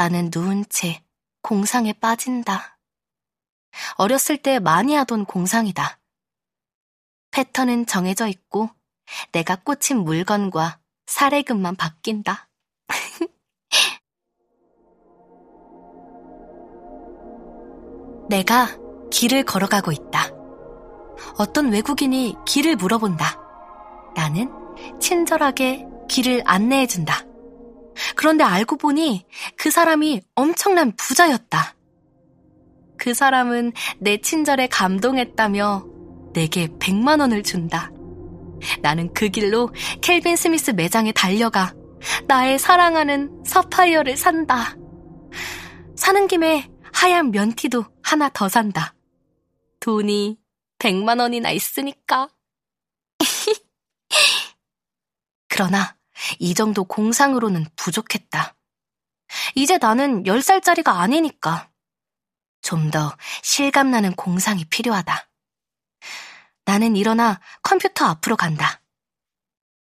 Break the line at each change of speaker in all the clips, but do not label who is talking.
나는 누운 채 공상에 빠진다. 어렸을 때 많이 하던 공상이다. 패턴은 정해져 있고 내가 꽂힌 물건과 사례금만 바뀐다. 내가 길을 걸어가고 있다. 어떤 외국인이 길을 물어본다. 나는 친절하게 길을 안내해준다. 그런데 알고 보니 그 사람이 엄청난 부자였다. 그 사람은 내 친절에 감동했다며 내게 100만 원을 준다. 나는 그 길로 켈빈 스미스 매장에 달려가 나의 사랑하는 서파이어를 산다. 사는 김에 하얀 면티도 하나 더 산다. 돈이 100만 원이나 있으니까. 그러나 이 정도 공상으로는 부족했다. 이제 나는 10살짜리가 아니니까. 좀 더 실감나는 공상이 필요하다. 나는 일어나 컴퓨터 앞으로 간다.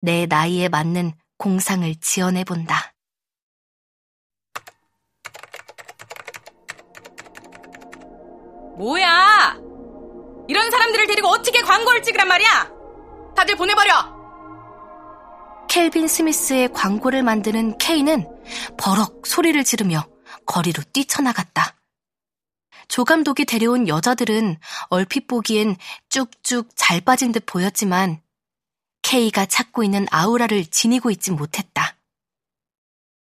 내 나이에 맞는 공상을 지어내 본다.
뭐야? 이런 사람들을 데리고 어떻게 광고를 찍으란 말이야? 다들 보내버려!
켈빈 스미스의 광고를 만드는 케이는 버럭 소리를 지르며 거리로 뛰쳐나갔다. 조 감독이 데려온 여자들은 얼핏 보기엔 쭉쭉 잘 빠진 듯 보였지만 케이가 찾고 있는 아우라를 지니고 있진 못했다.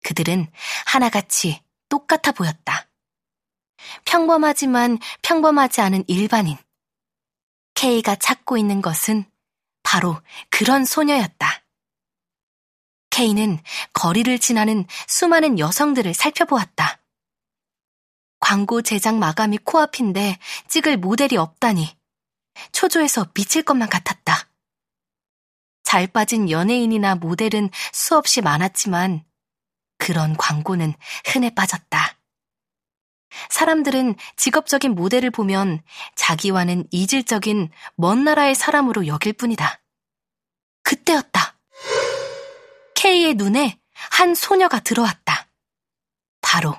그들은 하나같이 똑같아 보였다. 평범하지만 평범하지 않은 일반인. 케이가 찾고 있는 것은 바로 그런 소녀였다. 케이는 거리를 지나는 수많은 여성들을 살펴보았다. 광고 제작 마감이 코앞인데 찍을 모델이 없다니 초조해서 미칠 것만 같았다. 잘 빠진 연예인이나 모델은 수없이 많았지만 그런 광고는 흔해 빠졌다. 사람들은 직업적인 모델을 보면 자기와는 이질적인 먼 나라의 사람으로 여길 뿐이다. 그때였다. 케이의 눈에 한 소녀가 들어왔다. 바로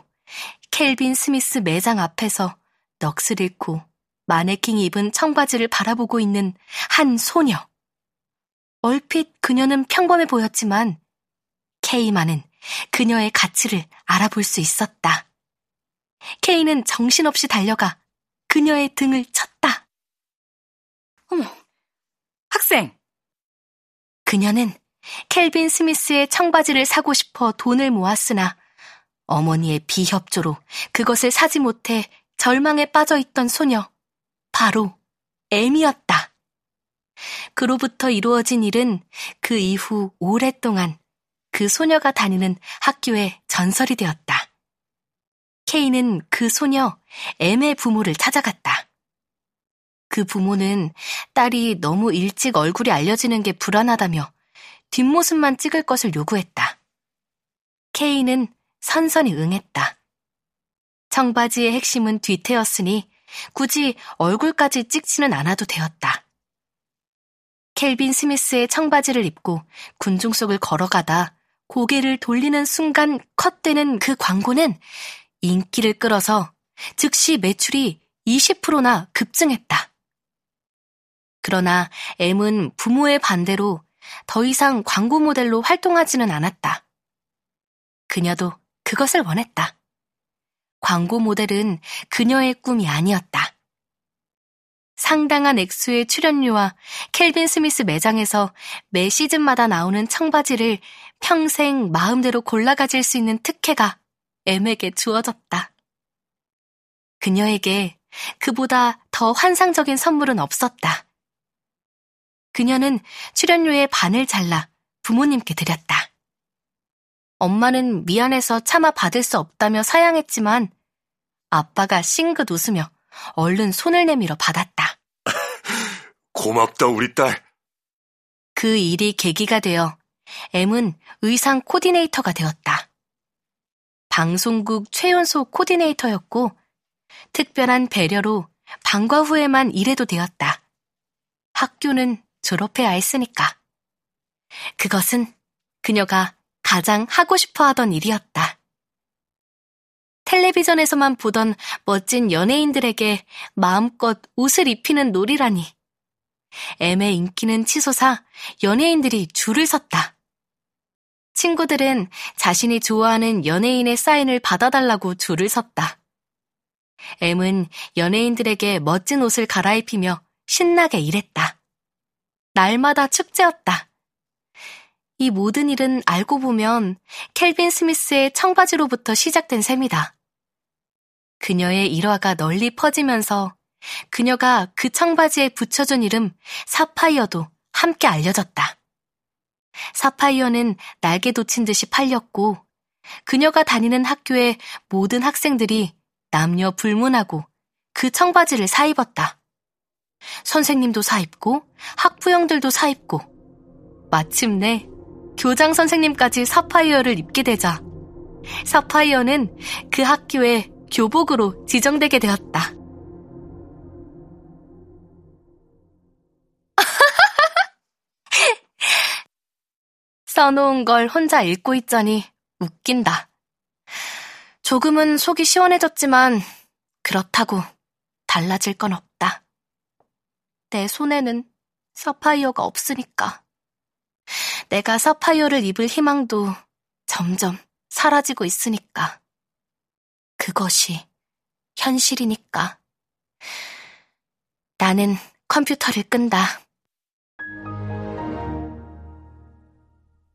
켈빈 스미스 매장 앞에서 넋을 잃고 마네킹 입은 청바지를 바라보고 있는 한 소녀. 얼핏 그녀는 평범해 보였지만 케이만은 그녀의 가치를 알아볼 수 있었다. 케이는 정신없이 달려가 그녀의 등을 쳤다.
어머, 학생!
그녀는 켈빈 스미스의 청바지를 사고 싶어 돈을 모았으나 어머니의 비협조로 그것을 사지 못해 절망에 빠져 있던 소녀, 바로 애미였다. 그로부터 이루어진 일은 그 이후 오랫동안 그 소녀가 다니는 학교의 전설이 되었다. 케이는 그 소녀 엠의 부모를 찾아갔다. 그 부모는 딸이 너무 일찍 얼굴이 알려지는 게 불안하다며 뒷모습만 찍을 것을 요구했다. 케이는 선선히 응했다. 청바지의 핵심은 뒤태였으니 굳이 얼굴까지 찍지는 않아도 되었다. 켈빈 스미스의 청바지를 입고 군중 속을 걸어가다 고개를 돌리는 순간 컷되는 그 광고는 인기를 끌어서 즉시 매출이 20%나 급증했다. 그러나 M은 부모의 반대로 더 이상 광고 모델로 활동하지는 않았다. 그녀도 그것을 원했다. 광고 모델은 그녀의 꿈이 아니었다. 상당한 액수의 출연료와 켈빈 스미스 매장에서 매 시즌마다 나오는 청바지를 평생 마음대로 골라 가질 수 있는 특혜가 M에게 주어졌다. 그녀에게 그보다 더 환상적인 선물은 없었다. 그녀는 출연료의 반을 잘라 부모님께 드렸다. 엄마는 미안해서 차마 받을 수 없다며 사양했지만 아빠가 싱긋 웃으며 얼른 손을 내밀어 받았다.
고맙다, 우리 딸.
그 일이 계기가 되어 M은 의상 코디네이터가 되었다. 방송국 최연소 코디네이터였고 특별한 배려로 방과 후에만 일해도 되었다. 학교는 졸업해야 했으니까. 그것은 그녀가 가장 하고 싶어 하던 일이었다. 텔레비전에서만 보던 멋진 연예인들에게 마음껏 옷을 입히는 놀이라니. M의 인기는 치솟아 연예인들이 줄을 섰다. 친구들은 자신이 좋아하는 연예인의 사인을 받아달라고 줄을 섰다. M은 연예인들에게 멋진 옷을 갈아입히며 신나게 일했다. 날마다 축제였다. 이 모든 일은 알고 보면 켈빈 스미스의 청바지로부터 시작된 셈이다. 그녀의 일화가 널리 퍼지면서 그녀가 그 청바지에 붙여준 이름 사파이어도 함께 알려졌다. 사파이어는 날개 돋친 듯이 팔렸고 그녀가 다니는 학교의 모든 학생들이 남녀 불문하고 그 청바지를 사입었다. 선생님도 사입고 학부형들도 사입고 마침내 교장 선생님까지 사파이어를 입게 되자 사파이어는 그 학교의 교복으로 지정되게 되었다. 써놓은 걸 혼자 읽고 있자니 웃긴다. 조금은 속이 시원해졌지만 그렇다고 달라질 건 없다. 내 손에는 사파이어가 없으니까. 내가 사파이어를 입을 희망도 점점 사라지고 있으니까. 그것이 현실이니까. 나는 컴퓨터를 끈다.